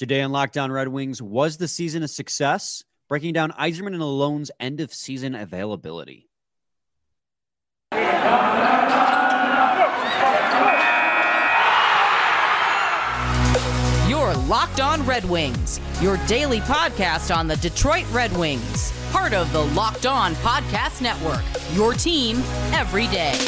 Today on Locked On Red Wings, was the season a success? Breaking down Yzerman and Lalonde's end of season availability. Your Locked On Red Wings, your daily podcast on the Detroit Red Wings, part of the Locked On Podcast Network. Your team every day.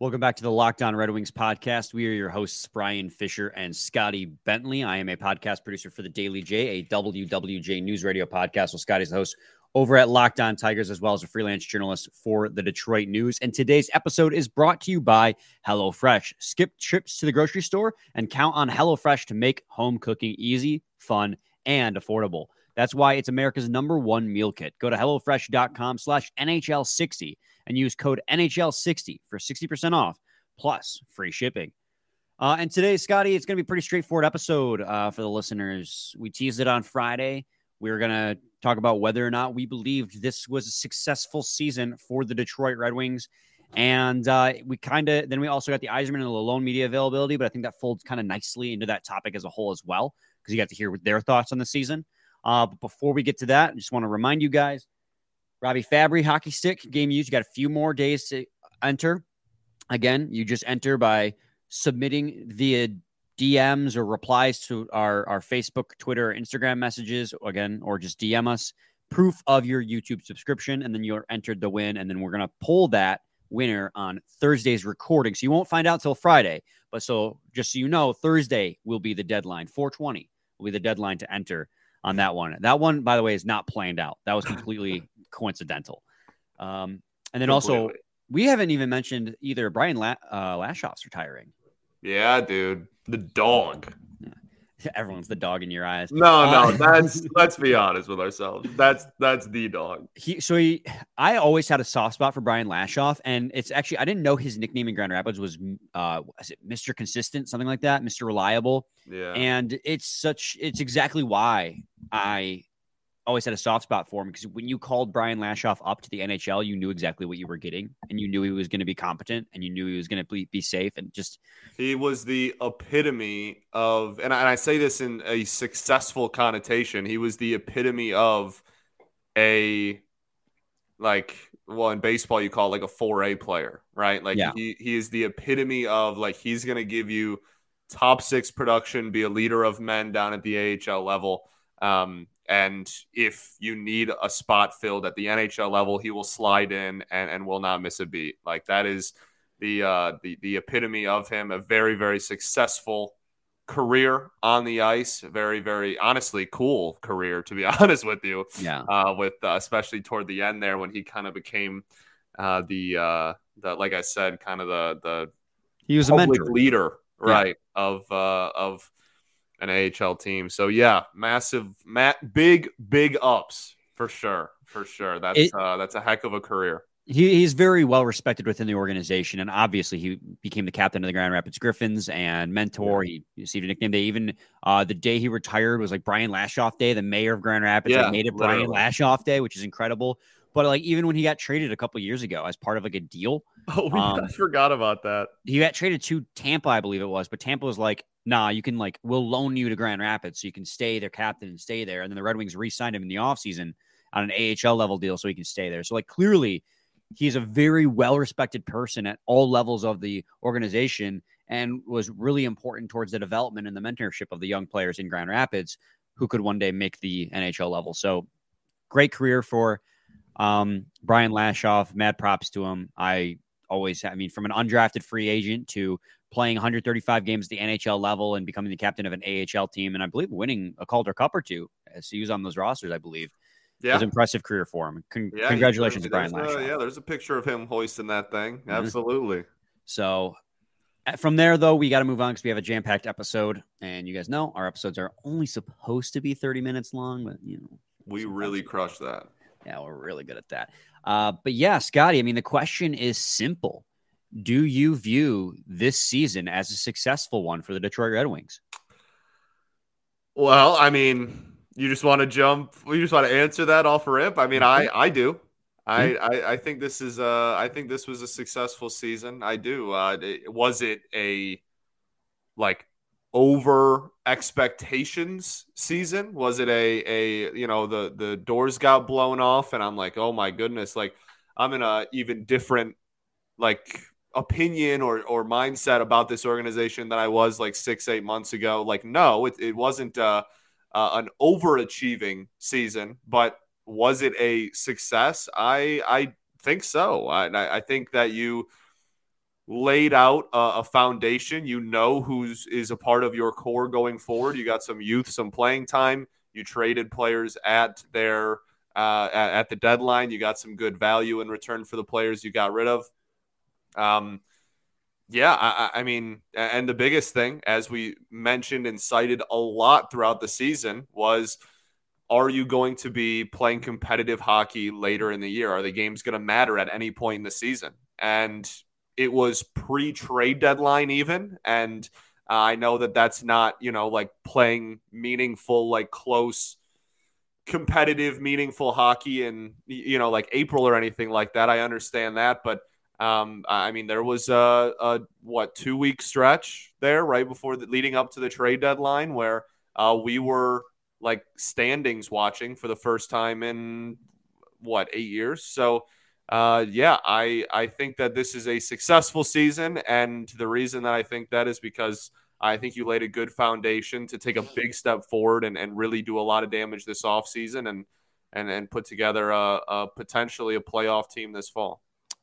Welcome back to the Locked On Red Wings podcast. We are your hosts, Brian Fisher and Scotty Bentley. I am a podcast producer for the Daily J, a WWJ news radio podcast. Well, Scotty's the host over at Locked On Tigers, as well as a freelance journalist for the Detroit News. And today's episode is brought to you by HelloFresh. Skip trips to the grocery store and count on HelloFresh to make home cooking easy, fun, and affordable. That's why it's America's number one meal kit. Go to HelloFresh.com slash NHL60 and use code NHL60 for 60% off plus free shipping. Uh, and today, Scotty, it's going to be a pretty straightforward episode uh, for the listeners. We teased it on Friday. We were going to talk about whether or not we believed this was a successful season for the Detroit Red Wings. And uh, we kind of then we also got the Yzerman and the Lalonde media availability, but I think that folds kind of nicely into that topic as a whole as well, because you got to hear what their thoughts on the season. Uh, but before we get to that, I just want to remind you guys Robby Fabbri hockey stick game used. You got a few more days to enter. Again, you just enter by submitting via DMs or replies to our, our Facebook, Twitter, Instagram messages, again, or just DM us proof of your YouTube subscription, and then you're entered the win. And then we're going to pull that winner on Thursday's recording. So you won't find out till Friday. But so just so you know, Thursday will be the deadline. 420 will be the deadline to enter on that one. That one, by the way, is not planned out. That was completely coincidental. Um, and then Completely. also, we haven't even mentioned either Brian La- uh, Lashoff's retiring. Yeah, dude. The dog. Everyone's the dog in your eyes. No, Uh, no, that's let's be honest with ourselves. That's that's the dog. he so he I always had a soft spot for Brian Lashoff, and it's actually I didn't know his nickname in Grand Rapids was uh was it Mr. Consistent, something like that, Mr. Reliable. Yeah. And it's such it's exactly why I always had a soft spot for him because when you called Brian Lashoff up to the NHL, you knew exactly what you were getting and you knew he was going to be competent and you knew he was going to be, be safe and just He was the epitome of, and I, and I say this in a successful connotation. He was the epitome of a, like, well, in baseball, you call it like a 4A player, right? Like, Yeah. he, he is the epitome of, like, he's going to give you top six production, be a leader of men down at the AHL level. Um, and if you need a spot filled at the NHL level, he will slide in and, and will not miss a beat. Like, that is the uh, the the epitome of him. A very very successful career on the ice. Very very honestly cool career to be honest with you. yeah. Uh, with uh, especially toward the end there when he kind of became uh, the uh, the like I said, kind of the the He was a mentor. leader, Yeah. right, of uh, of an AHL team. So yeah, massive, ma- big big ups for sure, for sure. That's It- uh, that's a heck of a career. He, he's very well respected within the organization, and obviously he became the captain of the Grand Rapids Griffins and mentor. He received a nickname. They even uh, the day he retired was like Brian Lashoff Day. The mayor of Grand Rapids like, made it Brian. Lashoff Day, which is incredible. But like even when he got traded a couple years ago as part of like a deal, Oh, we Um, forgot about that. he got traded to Tampa, I believe it was. But Tampa was like, "Nah, you can like we'll loan you to Grand Rapids so you can stay their captain and stay there." And then the Red Wings re-signed him in the offseason on an AHL level deal so he can stay there. So like clearly he's a very well-respected person at all levels of the organization and was really important towards the development and the mentorship of the young players in Grand Rapids who could one day make the NHL level. So great career for um, Brian Lashoff. Mad props to him. I always, I mean, from an undrafted free agent to playing 135 games at the NHL level and becoming the captain of an AHL team, and I believe winning a Calder Cup or two as he was on those rosters, I believe. It was an impressive career for him. Con- Yeah, congratulations he- Brian there's a- yeah, there's a picture of him hoisting that thing. Mhm. Absolutely. So uh, from there, though, we got to move on because we have a jam packed episode. And you guys know our episodes are only supposed to be 30 minutes long, but you know, We really crushed that. Yeah, we're really good at that. Uh, but yeah, Scotty, I mean, the question is simple. Do you view this season as a successful one for the Detroit Red Wings? Well, I mean, you just want to jump. You just want to answer that off rip. I mean, I I do. I, I, I think this is uh I think this was a successful season. I do. Uh, it, was it a like over expectations season? Was it a a you know the the doors got blown off and I'm like oh my goodness like I'm in a even different like opinion or or mindset about this organization than I was like six eight months ago. Like no, it it wasn't uh, uh an overachieving season, but was it a success? I I think so. I I think that you laid out a, a, foundation. You know who's is a part of your core going forward. You got some youth, some playing time. You traded players at their uh, at the deadline. You got some good value in return for the players you got rid of. Um, yeah, I, I, mean, and the biggest thing, as we mentioned and cited a lot throughout the season, was are you going to be playing competitive hockey later in the year? Are the games going to matter at any point in the season? And it was pre trade deadline, even. And uh, I know that that's not, you know, like playing meaningful, like close, competitive, meaningful hockey in, you know, like April or anything like that. I understand that. But um, I mean, there was a, a what two week stretch there right before the leading up to the trade deadline where uh, we were like standings watching for the first time in what eight years. So uh, yeah, I I think that this is a successful season, and the reason that I think that is because I think you laid a good foundation to take a big step forward and, and really do a lot of damage this offseason and and and put together a, a potentially a playoff team this fall.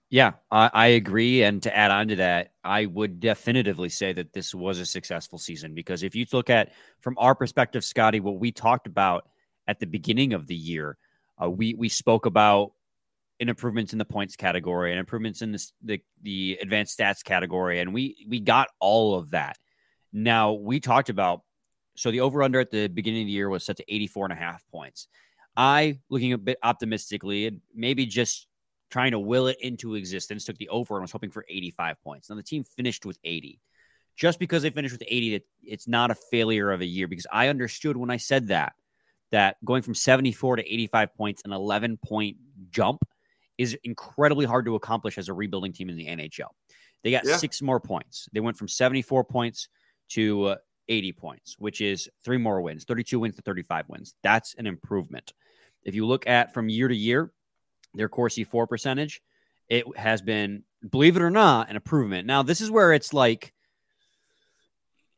Yeah, I, I, agree. And to add on to that, I would definitively say that this was a successful season because if you look at from our perspective, Scotty, what we talked about at the beginning of the year, uh, we we spoke about an improvements in the points category and improvements in the, the the advanced stats category, and we we got all of that. Now we talked about so the over under at the beginning of the year was set to 84 and a half points. I looking a bit optimistically and maybe just trying to will it into existence, took the over and was hoping for 85 points. Now the team finished with 80. Just because they finished with 80, it's not a failure of a year because I understood when I said that, that going from 74 to 85 points, an 11 point jump, is incredibly hard to accomplish as a rebuilding team in the NHL. They got yeah. six more points. They went from 74 points to uh, 80 points, which is three more wins, 32 wins to 35 wins. That's an improvement. If you look at from year to year, their Corsi for percentage, it has been, believe it or not, an improvement. Now, this is where it's like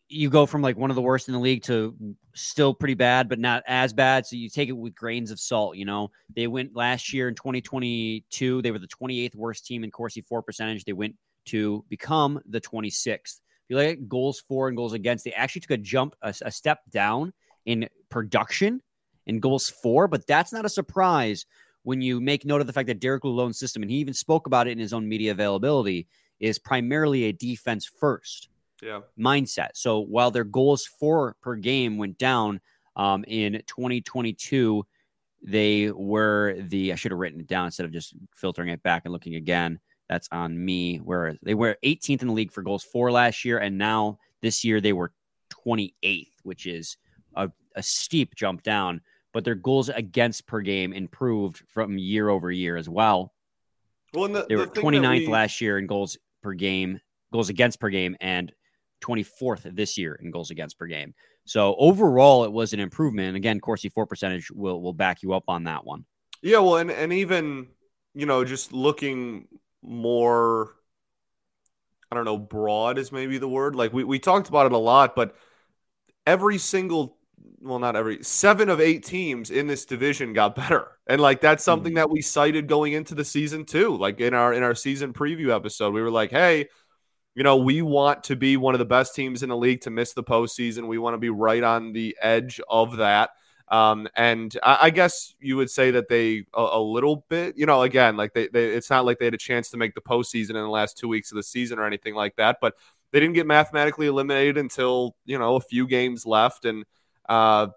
you go from like one of the worst in the league to still pretty bad, but not as bad. So you take it with grains of salt. You know, they went last year in 2022, they were the 28th worst team in Corsi for percentage. They went to become the 26th. If you look at goals for and goals against, they actually took a jump, a, a step down in production in goals for, but that's not a surprise when you make note of the fact that Derek Lalonde's system, and he even spoke about it in his own media availability, is primarily a defense first yeah. mindset. So while their goals for per game went down um, in 2022, they were the I should have written it down instead of just filtering it back and looking again. That's on me. Where they were 18th in the league for goals for last year, and now this year they were 28th, which is a, a steep jump down but their goals against per game improved from year over year as well. Well, the, they were 29th we... last year in goals per game, goals against per game, and 24th this year in goals against per game. So overall, it was an improvement. And again, Corsi for percentage will will back you up on that one. Yeah, well, and and even you know just looking more, I don't know, broad is maybe the word. Like we we talked about it a lot, but every single well, not every seven of eight teams in this division got better. And like that's something mm-hmm. that we cited going into the season too. Like in our in our season preview episode, we were like, hey, you know, we want to be one of the best teams in the league to miss the postseason. We want to be right on the edge of that. Um, and I, I, guess you would say that they a, a, little bit, you know, again, like they, they, it's not like they had a chance to make the postseason in the last two weeks of the season or anything like that, but they didn't get mathematically eliminated until you know a few games left, and uh,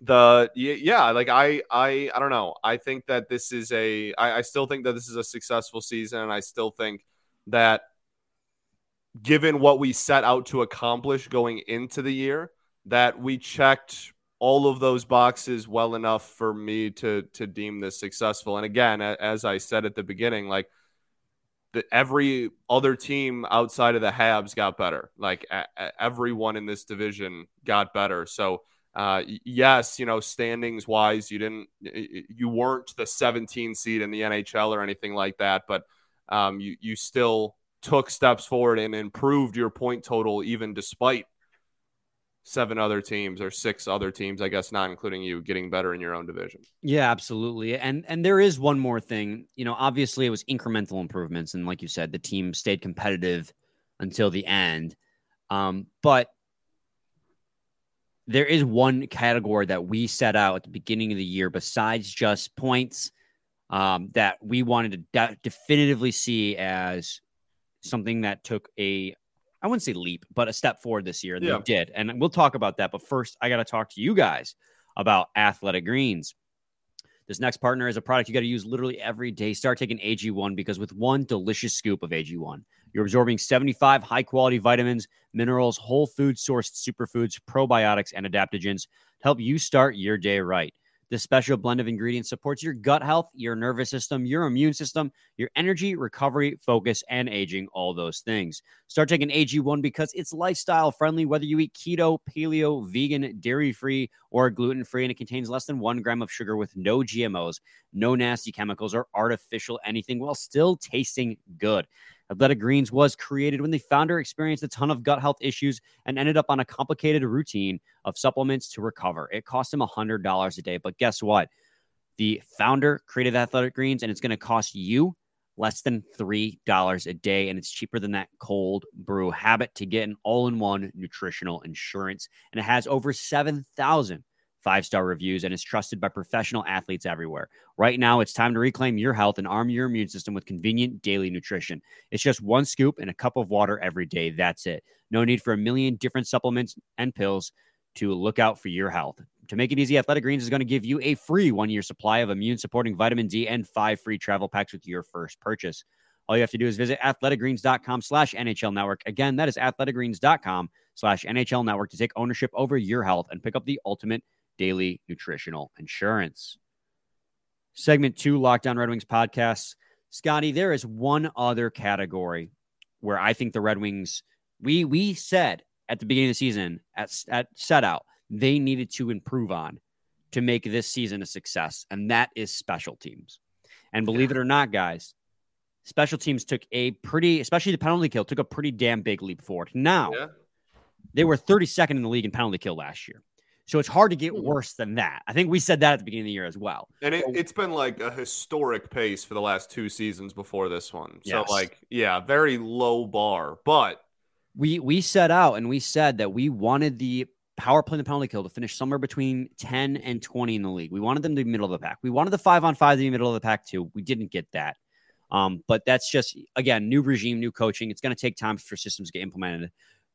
the yeah, like I I I don't know. I think that this is a I, I still think that this is a successful season, and I still think that given what we set out to accomplish going into the year, that we checked all of those boxes well enough for me to to deem this successful. And again, as I said at the beginning, like the, every other team outside of the Habs got better. Like a, a, everyone in this division got better. So uh, yes, you know, standings wise, you didn't, you weren't the 17 seed in the NHL or anything like that, but um, you you still took steps forward and improved your point total even despite seven other teams or six other teams, I guess, not including you, getting better in your own division. Yeah, absolutely. And and there is one more thing. You know, obviously it was incremental improvements, and like you said, the team stayed competitive until the end. Um, but there is one category that we set out at the beginning of the year, besides just points, um, that we wanted to de- definitively see as something that took a I wouldn't say leap, but a step forward this year. And yeah. they did. And we'll talk about that. But first, I got to talk to you guys about Athletic Greens. This next partner is a product you got to use literally every day. Start taking AG1 because with one delicious scoop of AG1, you're absorbing 75 high quality vitamins, minerals, whole food sourced superfoods, probiotics, and adaptogens to help you start your day right. This special blend of ingredients supports your gut health, your nervous system, your immune system, your energy, recovery, focus, and aging, all those things. Start taking AG1 because it's lifestyle friendly, whether you eat keto, paleo, vegan, dairy free, or gluten free, and it contains less than one gram of sugar with no GMOs, no nasty chemicals, or artificial anything while still tasting good. Athletic Greens was created when the founder experienced a ton of gut health issues and ended up on a complicated routine of supplements to recover. It cost him $100 a day. But guess what? The founder created Athletic Greens and it's going to cost you less than $3 a day. And it's cheaper than that cold brew habit to get an all in one nutritional insurance. And it has over 7,000 five star reviews, and is trusted by professional athletes everywhere. Right now, it's time to reclaim your health and arm your immune system with convenient daily nutrition. It's just one scoop and a cup of water every day. That's it. No need for a million different supplements and pills to look out for your health. To make it easy, Athletic Greens is going to give you a free one year supply of immune supporting vitamin D and five free travel packs with your first purchase. All you have to do is visit athleticgreens.com slash NHL network. Again, that is athleticgreens.com slash NHL network to take ownership over your health and pick up the ultimate daily nutritional insurance. Segment two, Locked On Red Wings podcast. Scotty, there is one other category where I think the Red Wings, we we said at the beginning of the season at, at set out they needed to improve on to make this season a success, and that is special teams. And believe yeah. it or not, guys, special teams took a pretty, especially the penalty kill, took a pretty damn big leap forward. Now, yeah. they were 32nd in the league in penalty kill last year. So it's hard to get hmm. worse than that. I think we said that at the beginning of the year as well. And it, has been like a historic pace for the last two seasons before this one. So yes. like, yeah, very low bar. But we we set out and we said that we wanted the power play and the penalty kill to finish somewhere between 10 and 20 in the league. We wanted them to be middle of the pack. We wanted the five on five to be middle of the pack too. We didn't get that. Um, but that's just again new regime, new coaching. It's going to take time for systems to get implemented.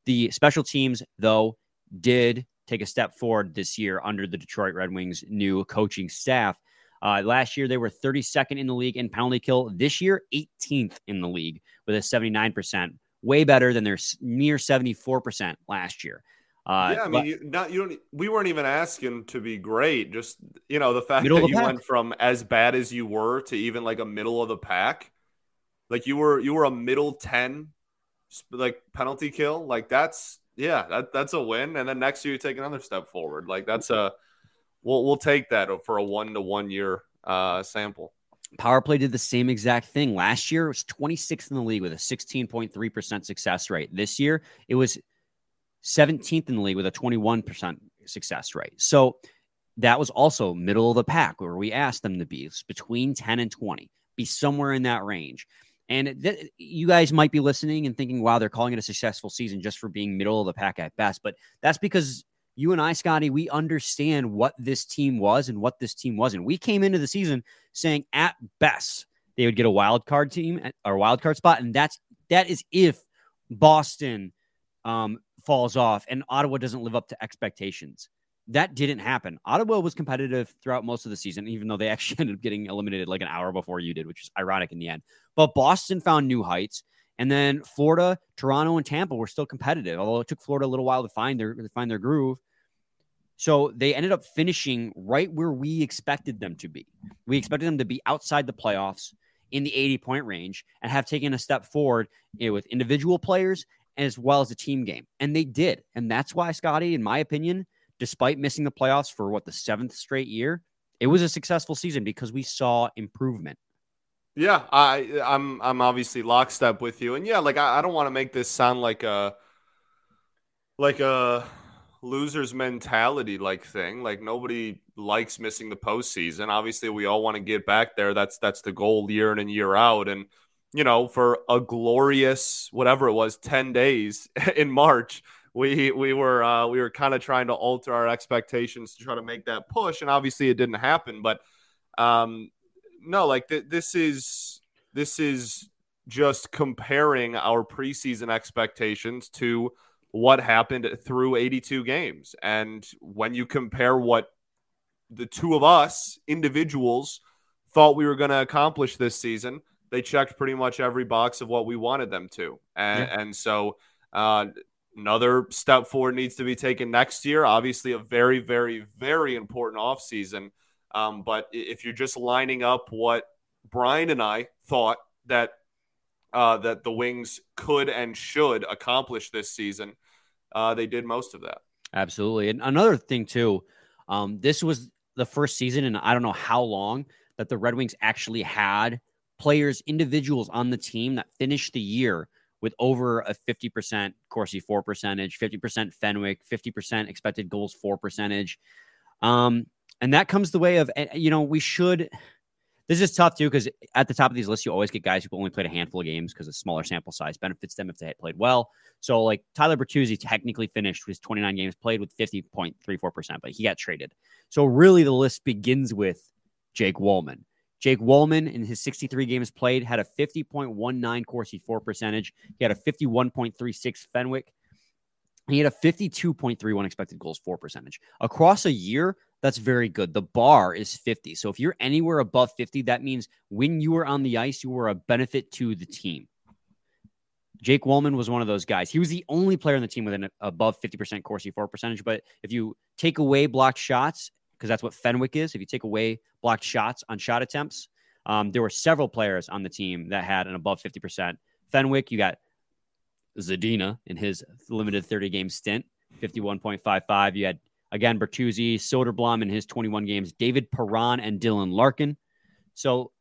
The special teams, though, did take a step forward this year under the Detroit Red Wings' new coaching staff. Uh, last year, they were 32nd in the league in penalty kill. This year, 18th in the league with a 79%, way better than their near 74% last year. Uh, yeah, I mean, but, you, not you don't. We weren't even asking to be great. Just you know, the fact that you pack. went from as bad as you were to even like a middle of the pack, like you were you were a middle ten, like penalty kill. Like that's yeah, that, that's a win. And then next year you take another step forward. Like that's a we'll we'll take that for a one to one year uh, sample. Power play did the same exact thing. Last year it was 26th in the league with a 16.3% success rate. This year it was 17th in the league with a 21% success rate. So that was also middle of the pack where we asked them to be. It's between 10 and 20, be somewhere in that range. And th- you guys might be listening and thinking, wow, they're calling it a successful season just for being middle of the pack at best. But that's because you and I, Scotty, we understand what this team was and what this team wasn't. We came into the season saying at best they would get a wild card team or wild card spot. And that's that is if Boston um, falls off and Ottawa doesn't live up to expectations that didn't happen. Ottawa was competitive throughout most of the season, even though they actually ended up getting eliminated like an hour before you did, which is ironic in the end. But Boston found new heights. And then Florida, Toronto, and Tampa were still competitive, although it took Florida a little while to find their to find their groove. So they ended up finishing right where we expected them to be. We expected them to be outside the playoffs in the 80 point range and have taken a step forward you know, with individual players as well as a team game. And they did. And that's why, Scotty, in my opinion, despite missing the playoffs for what the seventh straight year, it was a successful season because we saw improvement. Yeah, I I'm I'm obviously lockstep with you. And yeah, like I, I don't want to make this sound like a like a loser's mentality like thing. Like nobody likes missing the postseason. Obviously, we all want to get back there. That's that's the goal year in and year out. And you know, for a glorious whatever it was, ten days in March, we we were uh, we were kind of trying to alter our expectations to try to make that push, and obviously it didn't happen. But um, no, like th- this is this is just comparing our preseason expectations to what happened through 82 games. And when you compare what the two of us individuals thought we were going to accomplish this season, they checked pretty much every box of what we wanted them to. And, yeah. and so, uh, another step forward needs to be taken next year. Obviously, a very, very, very important offseason. Um, but if you're just lining up what Brian and I thought that uh, that the Wings could and should accomplish this season, uh, they did most of that. Absolutely. And another thing, too, um, this was the first season, and I don't know how long that the Red Wings actually had players, individuals on the team that finished the year with over a 50% Corsi for percentage, 50% Fenwick, 50% expected goals for percentage. Um, and that comes the way of, you know, we should this is tough too because at the top of these lists, you always get guys who only played a handful of games because a smaller sample size benefits them if they had played well. So, like Tyler Bertuzzi technically finished with 29 games played with 50.34%, but he got traded. So, really, the list begins with Jake Walman. Jake Walman, in his 63 games played, had a 50.19 Corsi for percentage. He had a 51.36 Fenwick. He had a 52.31 expected goals for percentage. Across a year, that's very good. The bar is 50. So if you're anywhere above 50, that means when you were on the ice, you were a benefit to the team. Jake Walman was one of those guys. He was the only player on the team with an above 50% Corsi for percentage. But if you take away blocked shots, because that's what Fenwick is, if you take away blocked shots on shot attempts, um, there were several players on the team that had an above 50%. Fenwick, you got Zadina in his limited 30 game stint, 51.55. You had Again, Bertuzzi, Soderblom in his 21 games, David Perron and Dylan Larkin. So,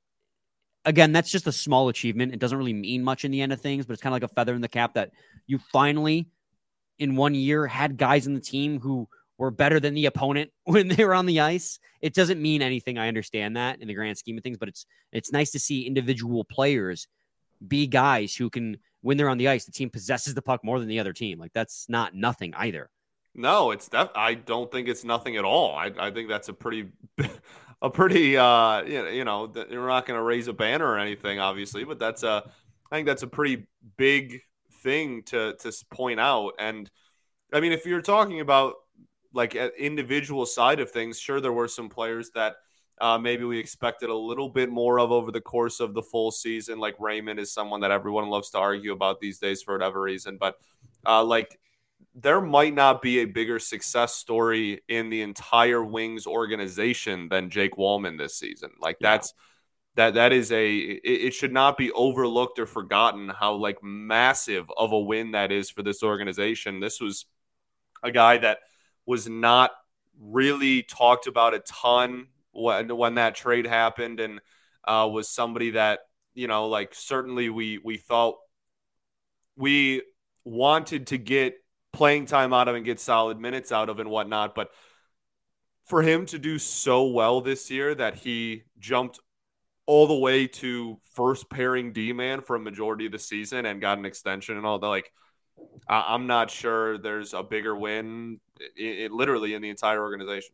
again, that's just a small achievement. It doesn't really mean much in the end of things, but it's kind of like a feather in the cap that you finally, in one year, had guys in the team who were better than the opponent when they were on the ice. It doesn't mean anything. I understand that in the grand scheme of things, but it's it's nice to see individual players be guys who can when they're on the ice, the team possesses the puck more than the other team. Like that's not nothing either. No, it's def- I don't think it's nothing at all. I, I think that's a pretty, a pretty, uh, you know, you're not going to raise a banner or anything, obviously, but that's a, I think that's a pretty big thing to to point out. And I mean, if you're talking about like individual side of things, sure, there were some players that uh, maybe we expected a little bit more of over the course of the full season. Like Raymond is someone that everyone loves to argue about these days for whatever reason, but uh, like there might not be a bigger success story in the entire Wings organization than Jake Walman this season. Like yeah. that's that that is a it, it, should not be overlooked or forgotten how like massive of a win that is for this organization. This was a guy that was not really talked about a ton when when that trade happened and uh, was somebody that you know like certainly we we thought we wanted to get playing time out of and get solid minutes out of and whatnot. But for him to do so well this year that he jumped all the way to first pairing D man for a majority of the season and got an extension and all that, like, I'm not sure there's a bigger win, it, it, literally in the entire organization.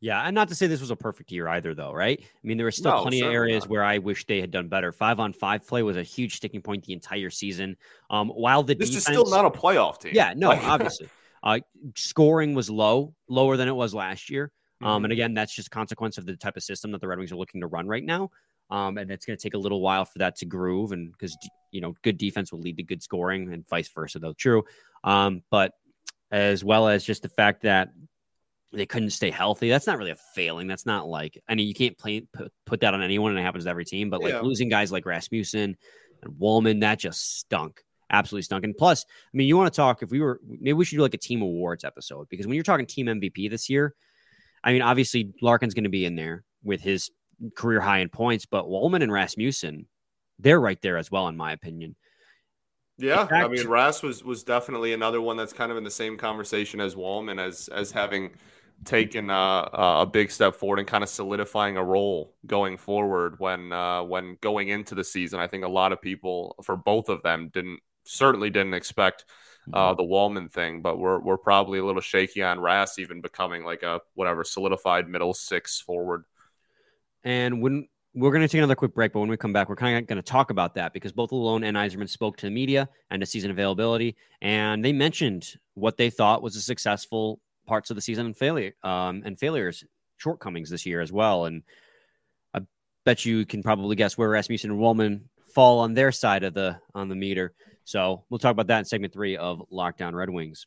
Yeah, and not to say this was a perfect year either, though, right? I mean, there were still no, plenty of areas not. where I wish they had done better. Five on five play was a huge sticking point the entire season. Um, while the this defense, is still not a playoff team. Yeah, no, obviously, uh, scoring was low, lower than it was last year. Um, mm-hmm. and again, that's just a consequence of the type of system that the Red Wings are looking to run right now. Um, and it's going to take a little while for that to groove, and because you know, good defense will lead to good scoring, and vice versa, though true. Um, but as well as just the fact that they couldn't stay healthy. That's not really a failing. That's not like I mean you can't play put, put that on anyone, and it happens to every team. But like Yeah. losing guys like Rasmussen and Walman, that just stunk. Absolutely stunk. And plus, I mean, you want to talk if we were maybe we should do like a team awards episode because when you're talking team MVP this year, I mean, obviously Larkin's going to be in there with his career high in points, but Walman and Rasmussen, they're right there as well, in my opinion. Yeah, fact- I mean, Ras was was definitely another one that's kind of in the same conversation as Walman as as having taken uh, a big step forward and kind of solidifying a role going forward. When uh, when going into the season, I think a lot of people for both of them didn't certainly didn't expect uh, the Walman thing, but we're we're probably a little shaky on Ras even becoming like a whatever solidified middle six forward. And when we're going to take another quick break, but when we come back, we're kind of going to talk about that because both Lalonde and Yzerman spoke to the media and to season availability, and they mentioned what they thought was the successful parts of the season and failure um, and failures, shortcomings this year as well. And I bet you can probably guess where Rasmussen and Walman fall on their side of the on the meter. So we'll talk about that in segment three of Locked On Red Wings.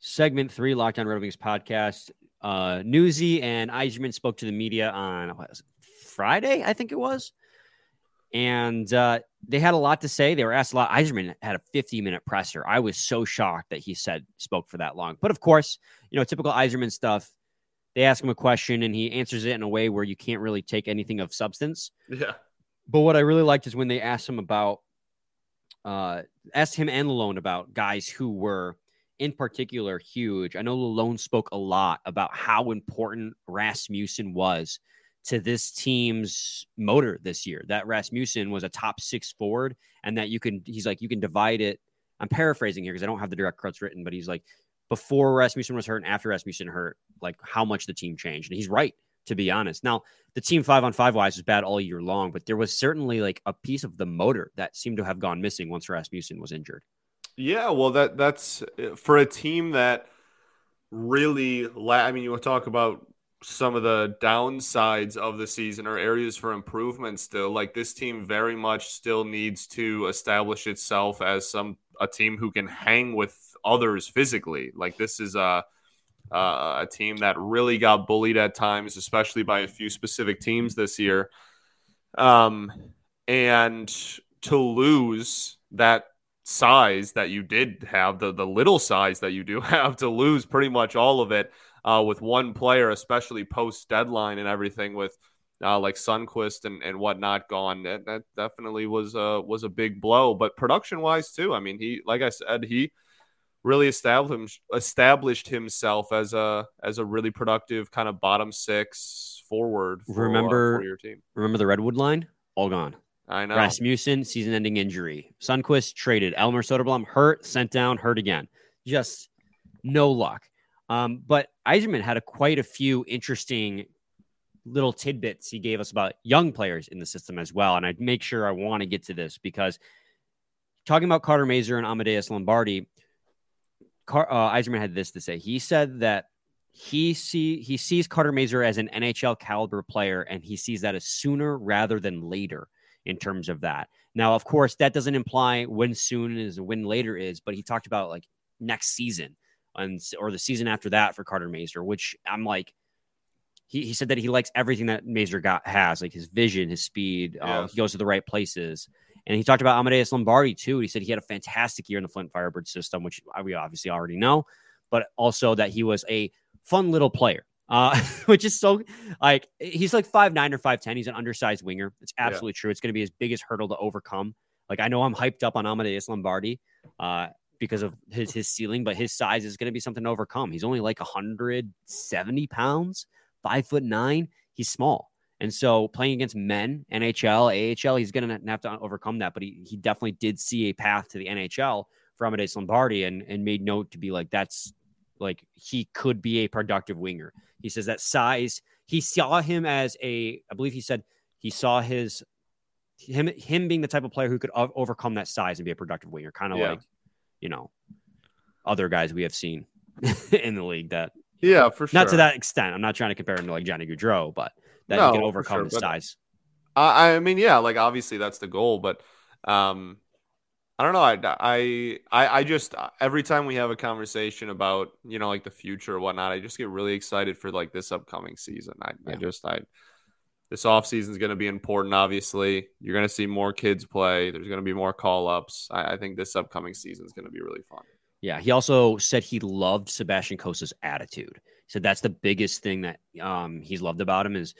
Segment three, Locked On Red Wings podcast. Uh, Newsy and Yzerman spoke to the media on it, Friday, I think it was. And uh, they had a lot to say. They were asked a lot. Yzerman had a 50 minute presser. I was so shocked that he said spoke for that long. But of course, you know, typical Yzerman stuff. They ask him a question and he answers it in a way where you can't really take anything of substance. Yeah, But what I really liked is when they asked him about, uh, asked him and Lalonde about guys who were in particular huge. I know Lalonde spoke a lot about how important Rasmussen was to this team's motor this year. That Rasmussen was a top six forward, and that you can, he's like, you can divide it. I'm paraphrasing here because I don't have the direct quotes written, but he's like, before Rasmussen was hurt and after Rasmussen hurt, like how much the team changed. And he's right, to be honest. Now, the team five on five wise was bad all year long, but there was certainly like a piece of the motor that seemed to have gone missing once Rasmussen was injured. Yeah, well, that that's for a team that really. La- I mean, you talk about some of the downsides of the season or areas for improvement. Still, like this team, very much still needs to establish itself as some a team who can hang with others physically. Like this is a uh, a team that really got bullied at times, especially by a few specific teams this year. Um, and to lose that size that you did have, the the little size that you do have, to lose pretty much all of it uh, with one player, especially post deadline and everything, with uh, like Sundqvist and, and whatnot gone, that, that definitely was a was a big blow. But production wise too, I mean, he like I said, he really established established himself as a as a really productive kind of bottom six forward for, uh, Remember- for your team. Remember the Redwood line? All gone. I know. Rasmussen, season ending injury. Sundqvist traded. Elmer Soderblom hurt, sent down, hurt again. Just no luck. Um, but Yzerman had a, quite a few interesting little tidbits he gave us about young players in the system as well. And I'd make sure I want to get to this because talking about Carter Mazur and Amadeus Lombardi, Car- uh, Yzerman had this to say. He said that he see he sees Carter Mazur as an NHL caliber player, and he sees that as sooner rather than later in terms of that. Now, of course, that doesn't imply when soon is when later is, but he talked about like next season and or the season after that for Carter Mazur, which I'm like, he, he said that he likes everything that Mazur got has, like his vision, his speed. Uh, he goes to the right places. And he talked about Amadeus Lombardi too. He said he had a fantastic year in the Flint Firebird system, which we obviously already know, but also that he was a fun little player. Uh, which is so like he's like five nine or five ten. He's an undersized winger. It's Yeah. absolutely true. It's going to be his biggest hurdle to overcome. Like I know I'm hyped up on Amadeus Lombardi uh, because of his his ceiling, but his size is going to be something to overcome. He's only like 170 pounds, five foot nine. He's small, and so playing against men, NHL, AHL, he's going to have to overcome that. But he he definitely did see a path to the NHL for Amadeus Lombardi, and and made note to be like that's like he could be a productive winger. He says that size. He saw him as a. I believe he said he saw his him him being the type of player who could o- overcome that size and be a productive winger, kind of Yeah. like you know other guys we have seen in the league that Yeah, for sure. not to that extent. I'm not trying to compare him to like Johnny Gaudreau, but that No, he can overcome sure, his size. I, I mean, yeah, like obviously that's the goal, but um, I don't know. I, I, I, just every time we have a conversation about you know like the future or whatnot, I just get really excited for like this upcoming season. I, yeah. I just I this offseason is going to be important. Obviously, you're going to see more kids play. There's going to be more call ups. I, I, think this upcoming season is going to be really fun. Yeah, he also said he loved Sebastian Cossa's attitude. He said that's the biggest thing that um, he's loved about him is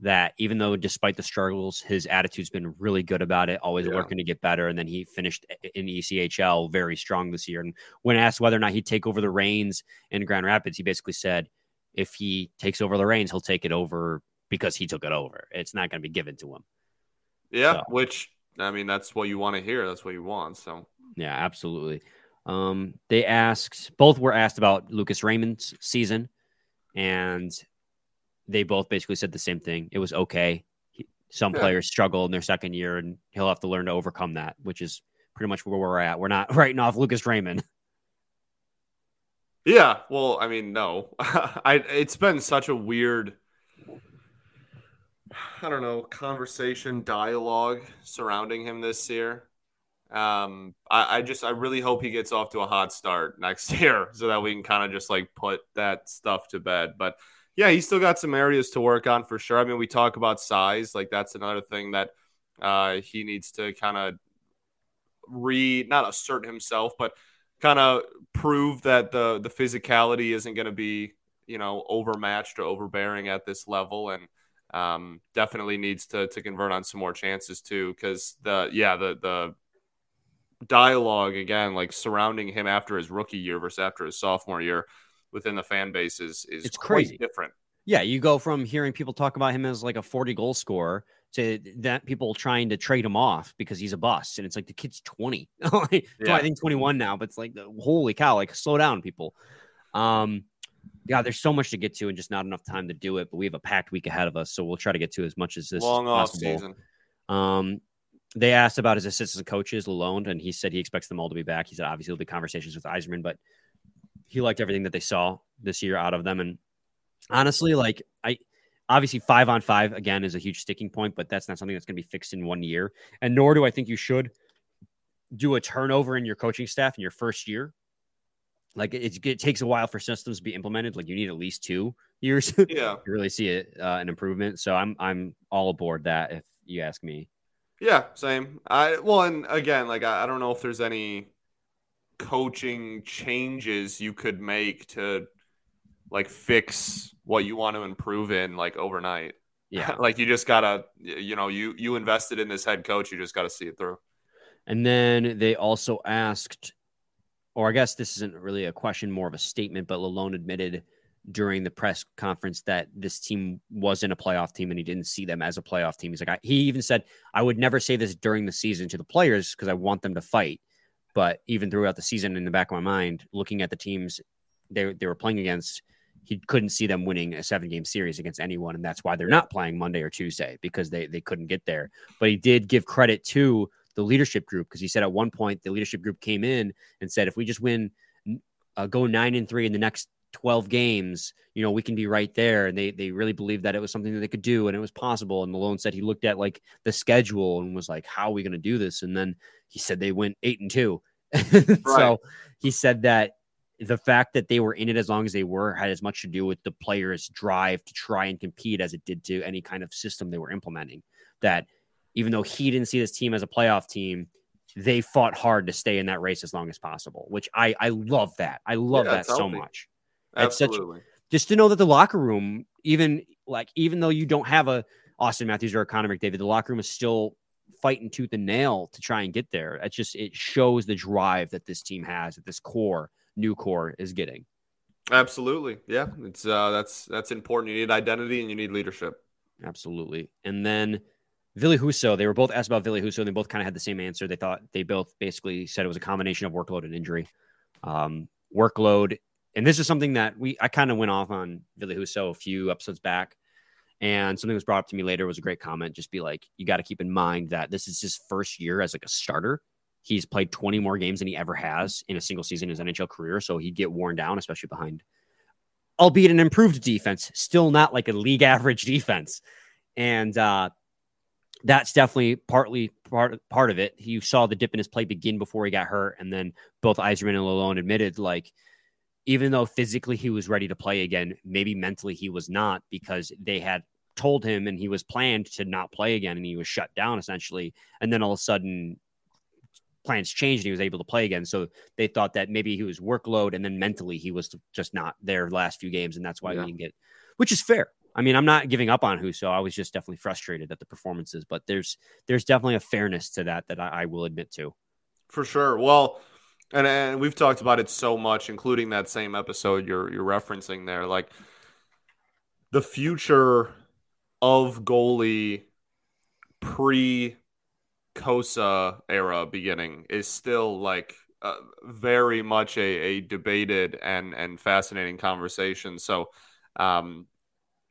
that even though despite the struggles, his attitude's been really good about it, always yeah. working to get better. And then he finished in ECHL very strong this year. And when asked whether or not he'd take over the reins in Grand Rapids, he basically said if he takes over the reins, he'll take it over because he took it over. It's not going to be given to him. Yeah, so. which I mean, that's what you want to hear. That's what you want. So yeah, absolutely. Um, they asked both were asked about Lucas Raymond's season, and they both basically said the same thing. It was okay. Some yeah. players struggle in their second year, and he'll have to learn to overcome that, which is pretty much where we're at. We're not writing off Lucas Raymond. Yeah, well, I mean, no, I. It's been such a weird I don't know, conversation, dialogue surrounding him this year. Um, I, I just I really hope he gets off to a hot start next year so that we can kind of just like put that stuff to bed. But yeah, he's still got some areas to work on for sure. I mean, we talk about size, like that's another thing that uh, he needs to kind of re not assert himself, but kind of prove that the the physicality isn't going to be you know overmatched or overbearing at this level and um, definitely needs to to convert on some more chances too. Because the yeah the the dialogue again like surrounding him after his rookie year versus after his sophomore year within the fan base is is it's crazy different. Yeah, you go from hearing people talk about him as like a 40 goal scorer to that people trying to trade him off because he's a bust. And it's like the kid's 20. yeah. I think 21 now, but it's like holy cow, like slow down, people. Um, yeah, there's so much to get to and just not enough time to do it. But we have a packed week ahead of us, so we'll try to get to as much as this long off season. Um, they asked about his assistants and coaches, Lalonde, and he said he expects them all to be back. He said obviously there'll be conversations with Yzerman, but he liked everything that they saw this year out of them. And honestly, like I obviously five on five again is a huge sticking point, but that's not something that's going to be fixed in one year. And nor do I think you should do a turnover in your coaching staff in your first year like it, it takes a while for systems to be implemented. Like you need at least two years yeah. to really see it, uh, an improvement. So I'm I'm all aboard that if you ask me. Yeah, same. I well, and again, like I, I don't know if there's any coaching changes you could make to like fix what you want to improve in like overnight. Yeah. like you just gotta, you know, you you invested in this head coach, you just gotta see it through. And then they also asked or I guess this isn't really a question, more of a statement, but Lalonde admitted during the press conference that this team wasn't a playoff team and he didn't see them as a playoff team. He's like, I, he even said, I would never say this during the season to the players because I want them to fight. But even throughout the season, in the back of my mind, looking at the teams they, they were playing against, he couldn't see them winning a seven game series against anyone. And that's why they're not playing Monday or Tuesday because they, they couldn't get there. But he did give credit to the leadership group because he said at one point the leadership group came in and said if we just win uh, go nine and three in the next 12 games you know we can be right there and they they really believed that it was something that they could do and it was possible and Lalonde said he looked at like the schedule and was like how are we going to do this and then he said they went eight and two right. so he said that the fact that they were in it as long as they were had as much to do with the players drive to try and compete as it did to any kind of system they were implementing that even though he didn't see this team as a playoff team, they fought hard to stay in that race as long as possible, which I I love that. I love yeah, that so healthy. much. Absolutely. Such, just to know that the locker room, even like even though you don't have a Auston Matthews or a Connor McDavid, the locker room is still fighting tooth and nail to try and get there. It's just it shows the drive that this team has, that this core, new core, is getting. Absolutely, yeah. It's uh, that's that's important. You need identity and you need leadership. Absolutely, and then Ville Husso, they were both asked about Ville Husso, and they both kind of had the same answer. They thought they both basically said it was a combination of workload and injury. Um, workload, and this is something that we I kind of went off on Ville Husso a few episodes back, and something was brought up to me later was a great comment. Just be like, you got to keep in mind that this is his first year as like a starter. He's played 20 more games than he ever has in a single season in his NHL career, so he'd get worn down, especially behind, albeit an improved defense, still not like a league average defense. And uh, that's definitely partly part part of it. You saw the dip in his play begin before he got hurt, and then both Yzerman and Lalonde admitted like even though physically he was ready to play again, maybe mentally he was not because they had told him and he was planned to not play again and he was shut down essentially. And then all of a sudden plans changed and he was able to play again. So they thought that maybe he was workload and then mentally he was just not there last few games and that's why yeah. we didn't get which is fair. I mean, I'm not giving up on Husso. I was just definitely frustrated at the performances, but there's there's definitely a fairness to that that I, I will admit to. For sure. Well, and and we've talked about it so much, including that same episode you're you're referencing there. Like the future of goalie pre Cossa era beginning is still like uh, very much a, a debated and and fascinating conversation. So, um,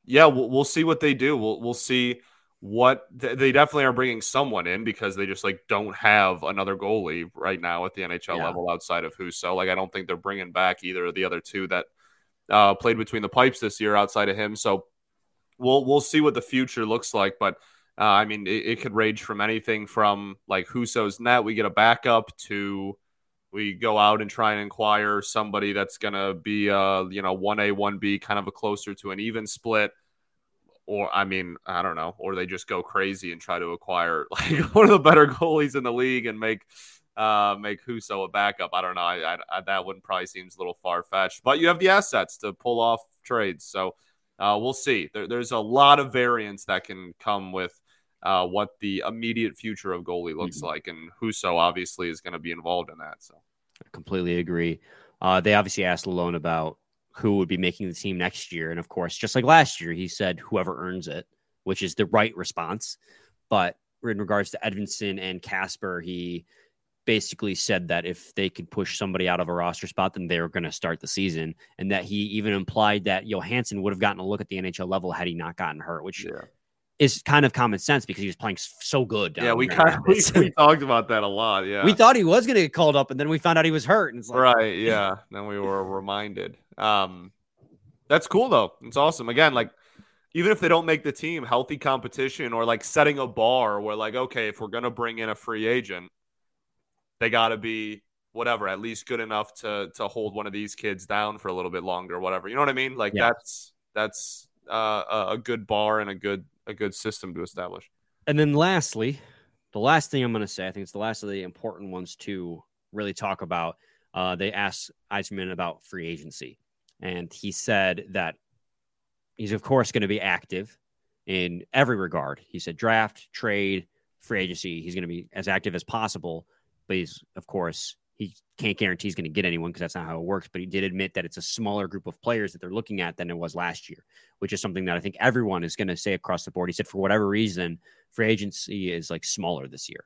yeah, we'll, we'll see what they do. We'll we'll see what they definitely are bringing someone in because they just like don't have another goalie right now at the NHL yeah. level outside of Husso. Like I don't think they're bringing back either of the other two that uh, played between the pipes this year outside of him. So we'll we'll see what the future looks like. But uh, I mean, it, it, could range from anything from like Husso's net, we get a backup to we go out and try and inquire somebody that's gonna be uh you know one A one B kind of a closer to an even split or I mean, I don't know, or they just go crazy and try to acquire like one of the better goalies in the league and make uh, make Husso a backup. I don't know. I, I, I, that one probably seems a little far fetched, but you have the assets to pull off trades, so uh, we'll see. There, there's a lot of variance that can come with uh, what the immediate future of goalie looks mm-hmm. like, and Husso obviously is going to be involved in that. So, I completely agree. Uh, they obviously asked Lalonde about who would be making the team next year. And of course, just like last year, he said whoever earns it, which is the right response. But in regards to Edvinsson and Kasper, he basically said that if they could push somebody out of a roster spot, then they were going to start the season. And that he even implied that Johansson would have gotten a look at the NHL level had he not gotten hurt, which yeah. Is kind of common sense because he was playing so good. yeah, we kind of we, we, talked about that a lot. Yeah, we thought he was going to get called up, and then we found out he was hurt. And it's like, right, yeah. then we were reminded. Um, that's cool though. It's awesome. Again, like even if they don't make the team, healthy competition or like setting a bar where like, okay, if we're gonna bring in a free agent, they gotta be whatever, at least good enough to to hold one of these kids down for a little bit longer, whatever. You know what I mean? Like yeah. that's that's uh, a good bar and a good a good system to establish. And then lastly, the last thing I'm going to say, I think it's the last of the important ones to really talk about. Uh, they asked Yzerman about free agency. And he said that he's, of course, going to be active in every regard. He said draft, trade, free agency. He's going to be as active as possible. But he's, of course, he can't guarantee he's going to get anyone because that's not how it works. But he did admit that it's a smaller group of players that they're looking at than it was last year, which is something that I think everyone is going to say across the board. He said, for whatever reason, free agency is like smaller this year.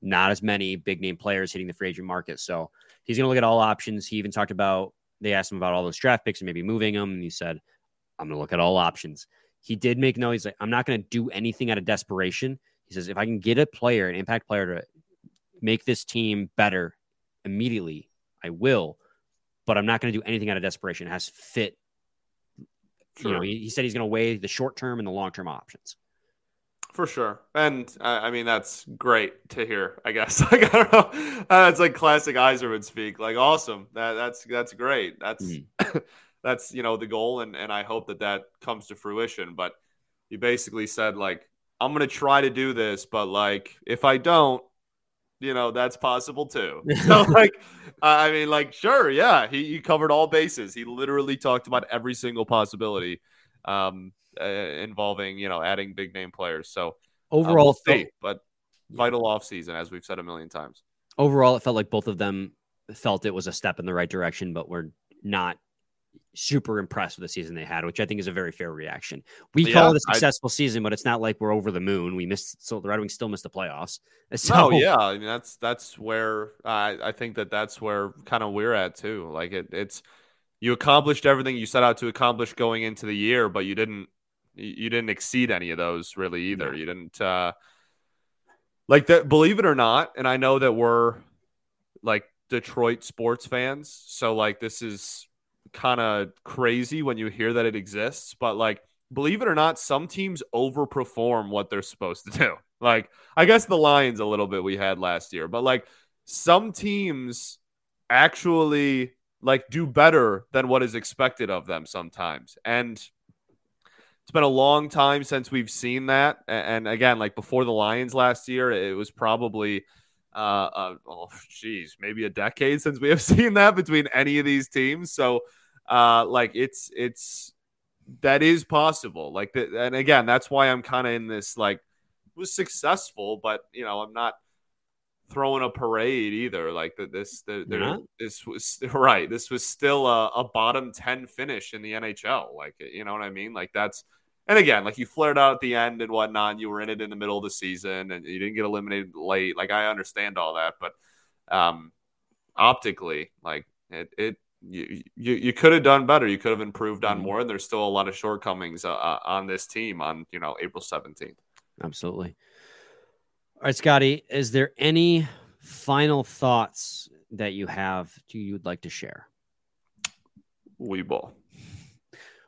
Not as many big name players hitting the free agent market. So he's going to look at all options. He even talked about they asked him about all those draft picks and maybe moving them. And he said, I'm going to look at all options. He did make no, he's like, I'm not going to do anything out of desperation. He says, if I can get a player, an impact player to make this team better immediately, I will. But I'm not going to do anything out of desperation. It has fit. Sure. You know, he, he said he's going to weigh the short term and the long term options. For sure, and uh, I mean that's great to hear. I guess like I don't know, uh, it's like classic Yzerman speak. Like awesome, that that's that's great. That's mm. that's you know the goal, and and I hope that that comes to fruition. But you basically said like I'm gonna try to do this, but like if I don't, you know that's possible too. so like, I mean like sure, yeah, he, he covered all bases. He literally talked about every single possibility. Um, uh, involving you know adding big name players. So overall, uh, we'll but vital off season as we've said a million times. Overall, it felt like both of them felt it was a step in the right direction, but we're not super impressed with the season they had, which I think is a very fair reaction. We yeah, call it a successful I, season, but it's not like we're over the moon. We missed, so the Red Wings still missed the playoffs. So, no, yeah, I mean that's that's where I I think that that's where kind of we're at too. Like it, it's you accomplished everything you set out to accomplish going into the year, but you didn't you didn't exceed any of those really either. You didn't uh like that believe it or not, and I know that we're like Detroit sports fans, so like this is kind of crazy when you hear that it exists, but like believe it or not, some teams overperform what they're supposed to do. Like, I guess the Lions a little bit we had last year, but like some teams actually like do better than what is expected of them sometimes. And it's been a long time since we've seen that. And again, like before the Lions last year, it was probably uh, uh oh geez, maybe a decade since we have seen that between any of these teams. So uh like it's it's that is possible. Like the, and again, that's why I'm kind of in this like was successful, but you know, I'm not throwing a parade either. Like the, this, the, this was right. This was still a, a, bottom ten finish in the NHL. Like you know what I mean? Like that's and again, like you flared out at the end and whatnot. And you were in it in the middle of the season, and you didn't get eliminated late. Like I understand all that, but um, optically, like it, it you, you, you could have done better. You could have improved on mm-hmm. more, and there's still a lot of shortcomings uh, uh on this team on you know April 17th. Absolutely. All right, Scotty, is there any final thoughts that you have you'd like to share? We ball.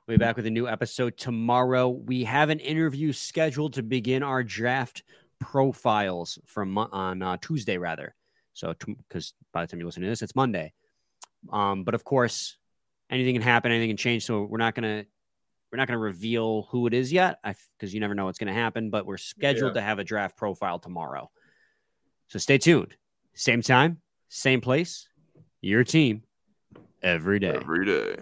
We'll be back with a new episode tomorrow. We have an interview scheduled to begin our draft profiles from on uh, Tuesday, rather. So, because by the time you listen to this, it's Monday. Um, but of course, anything can happen, anything can change. So we're not gonna we're not going to reveal who it is yet because you never know what's going to happen, but we're scheduled yeah. to have a draft profile tomorrow. So stay tuned. Same time, same place, your team every day. Every day.